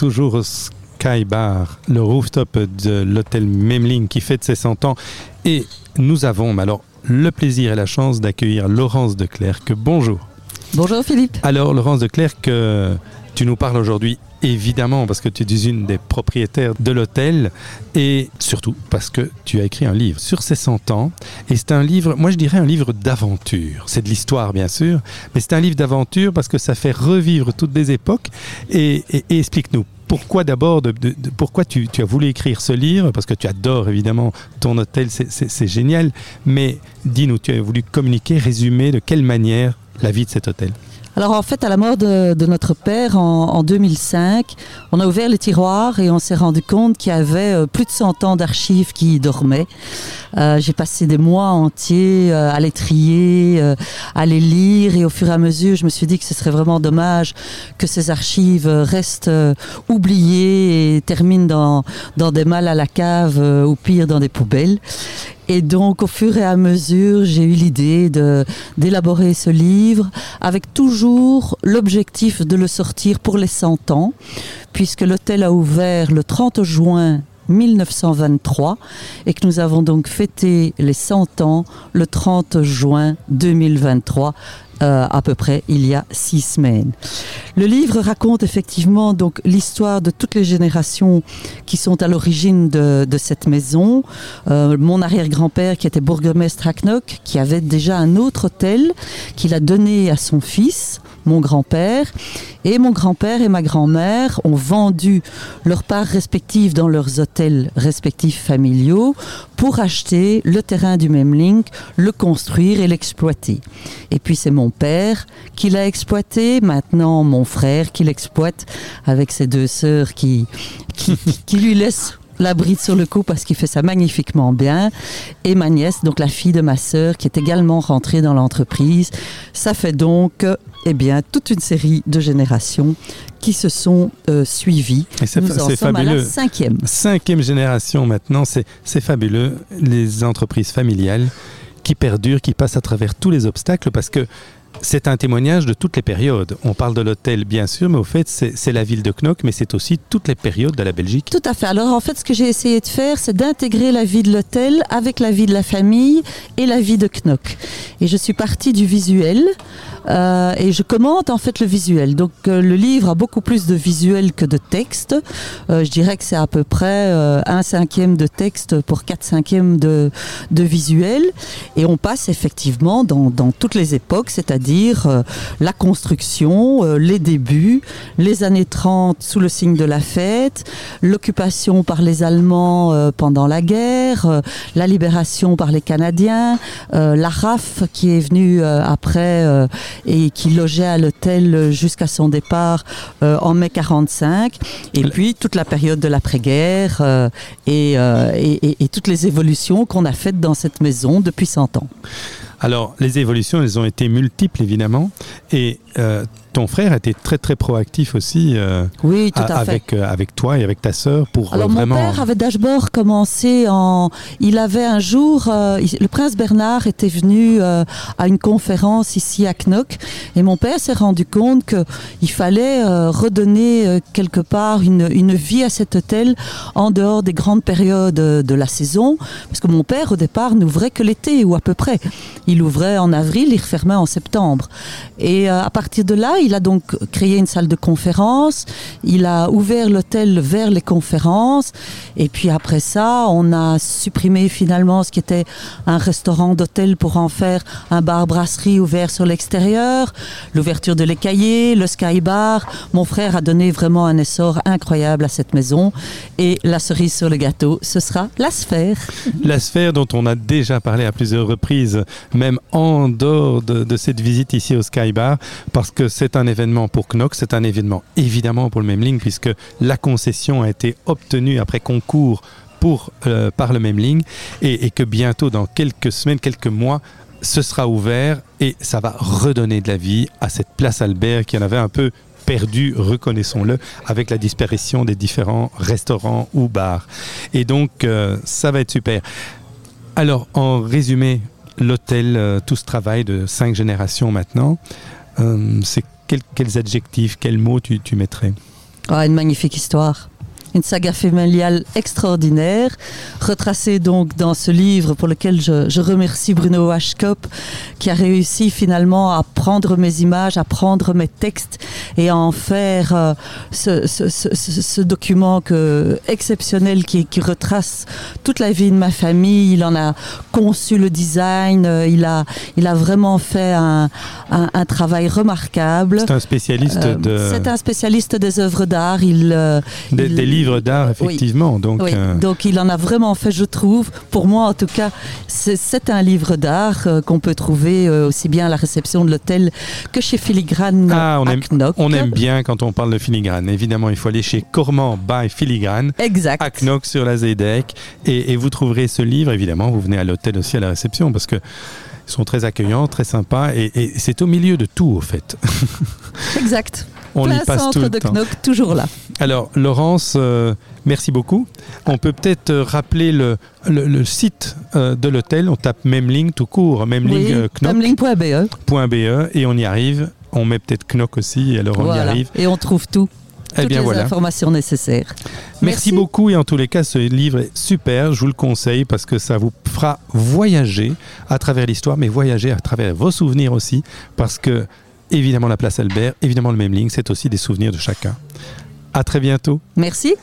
toujours au Sky Bar, le rooftop de l'hôtel Memling qui fête ses 100 ans. Et nous avons alors le plaisir et la chance d'accueillir Laurence de Clercq. Bonjour. Bonjour Philippe. Alors Laurence de Clercq, tu nous parles aujourd'hui évidemment parce que tu es une des propriétaires de l'hôtel et surtout parce que tu as écrit un livre sur ces 100 ans et c'est un livre, moi je dirais un livre d'aventure. C'est de l'histoire bien sûr, mais c'est un livre d'aventure parce que ça fait revivre toutes des époques et, explique-nous pourquoi d'abord, pourquoi tu, tu, as voulu écrire ce livre Parce que tu adores évidemment ton hôtel, c'est génial. Mais dis-nous, tu as voulu communiquer, résumer de quelle manière la vie de cet hôtel alors en fait, à la mort de, notre père en, 2005, on a ouvert les tiroirs et on s'est rendu compte qu'il y avait euh, plus de 100 ans d'archives qui dormaient. Euh, j'ai passé des mois entiers euh, à les trier, à les lire et au fur et à mesure, je me suis dit que ce serait vraiment dommage que ces archives restent oubliées et terminent dans, dans des malles à la cave ou pire dans des poubelles. Et donc, au fur et à mesure, j'ai eu l'idée d'élaborer ce livre avec toujours l'objectif de le sortir pour les 100 ans, puisque l'hôtel a ouvert le 30 juin 1923 et que nous avons donc fêté les 100 ans le 30 juin 2023 euh, à peu près il y a six semaines. Le livre raconte effectivement donc l'histoire de toutes les générations qui sont à l'origine de, cette maison. Euh, mon arrière-grand-père qui était bourgmestre à Knock, qui avait déjà un autre hôtel qu'il a donné à son fils mon grand-père. Et mon grand-père et ma grand-mère ont vendu leurs parts respectives dans leurs hôtels respectifs familiaux pour acheter le terrain du Memling, le construire et l'exploiter. Et puis c'est mon père qui l'a exploité, maintenant mon frère qui l'exploite avec ses deux sœurs qui, qui, qui lui laissent la bride sur le cou parce qu'il fait ça magnifiquement bien. Et ma nièce, donc la fille de ma sœur, qui est également rentrée dans l'entreprise. Ça fait donc eh bien, toute une série de générations qui se sont euh, suivies. c'est fabuleux. la cinquième. Cinquième génération maintenant, c'est fabuleux. Les entreprises familiales qui perdurent, qui passent à travers tous les obstacles parce que c'est un témoignage de toutes les périodes. On parle de l'hôtel, bien sûr, mais au fait, c'est la ville de Knock, mais c'est aussi toutes les périodes de la Belgique. Tout à fait. Alors, en fait, ce que j'ai essayé de faire, c'est d'intégrer la vie de l'hôtel avec la vie de la famille et la vie de Knock. Et je suis partie du visuel euh, et je commente en fait le visuel. Donc, euh, le livre a beaucoup plus de visuel que de texte. Euh, je dirais que c'est à peu près un cinquième de texte pour quatre cinquièmes de, de visuel. Et on passe effectivement dans, dans toutes les époques, c'est-à-dire dire euh, la construction, euh, les débuts, les années 30 sous le signe de la fête, l'occupation par les Allemands euh, pendant la guerre, la libération par les Canadiens, la RAF qui est venue après et qui logeait à l'hôtel jusqu'à son départ en mai 45, et puis toute la période de l'après-guerre et, et toutes les évolutions qu'on a faites dans cette maison depuis 100 ans. Alors, les évolutions, elles ont été multiples, évidemment. Et euh, ton frère était très très proactif aussi euh, oui, tout à avec, euh, avec toi et avec ta sœur pour Alors vraiment... mon père avait d'abord commencé en... Il avait un jour... le prince Bernard était venu à une conférence ici à Knock et mon père s'est rendu compte qu'il fallait redonner quelque part une, une, vie à cet hôtel en dehors des grandes périodes de la saison parce que mon père au départ n'ouvrait que l'été ou à peu près. Il ouvrait en avril, il refermait en septembre. Et à partir de là, il a donc créé une salle de conférence, il a ouvert l'hôtel vers les conférences, et puis après ça, on a supprimé finalement ce qui était un restaurant d'hôtel pour en faire un bar-brasserie ouvert sur l'extérieur, l'ouverture de l'écaillé, le sky bar. Mon frère a donné vraiment un essor incroyable à cette maison, et la cerise sur le gâteau, ce sera la sphère. La sphère dont on a déjà parlé à plusieurs reprises, même en dehors de, cette visite ici au Sky Bar parce que c'est un événement pour Knox, c'est un événement évidemment pour le Memling puisque la concession a été obtenue après concours pour, euh, par le Memling et, et que bientôt, dans quelques semaines, quelques mois, ce sera ouvert et ça va redonner de la vie à cette place Albert qui en avait un peu perdu, reconnaissons-le, avec la disparition des différents restaurants ou bars. Et donc, euh, ça va être super. Alors, en résumé, l'hôtel, euh, tout ce travail de cinq générations maintenant, euh, c'est quels adjectifs, quels mots tu, tu mettrais? Ah, une magnifique histoire une saga familiale extraordinaire, retracée donc dans ce livre pour lequel je, remercie Bruno Hashkop, qui a réussi finalement à prendre mes images, à prendre mes textes et à en faire euh, ce, document que, exceptionnel qui, retrace toute la vie de ma famille. Il en a conçu le design, euh, il a, il a vraiment fait un, travail remarquable. C'est un spécialiste euh, de... C'est un spécialiste des œuvres d'art. Il, des, des livres livre d'art, effectivement. Donc, euh, donc il en a vraiment fait, je trouve. Pour moi, en tout cas, c'est un livre d'art euh, qu'on peut trouver euh, aussi bien à la réception de l'hôtel que chez Filigrane ah, on aime, On aime bien quand on parle de Filigrane. Évidemment, il faut aller chez Cormand by Filigrane. Exact. À Knock sur la Zedek. Et, et vous trouverez ce livre, évidemment. Vous venez à l'hôtel aussi à la réception parce que sont très accueillants, très sympas, et, et c'est au milieu de tout, au fait. Exact. On y passe tout le de temps. Knock, toujours là. Alors, Laurence, euh, merci beaucoup. On peut peut-être euh, rappeler le, le, site euh, de l'hôtel. On tape Memling tout court, Memling Memling.be. et on y arrive. On met peut-être Knock aussi, et alors on y arrive. Et on trouve tout. Eh toutes les informations nécessaires. Merci. beaucoup et en tous les cas ce livre est super, je vous le conseille parce que ça vous fera voyager à travers l'histoire mais voyager à travers vos souvenirs aussi parce que évidemment la place Albert, évidemment le même ligne, c'est aussi des souvenirs de chacun. À très bientôt. Merci.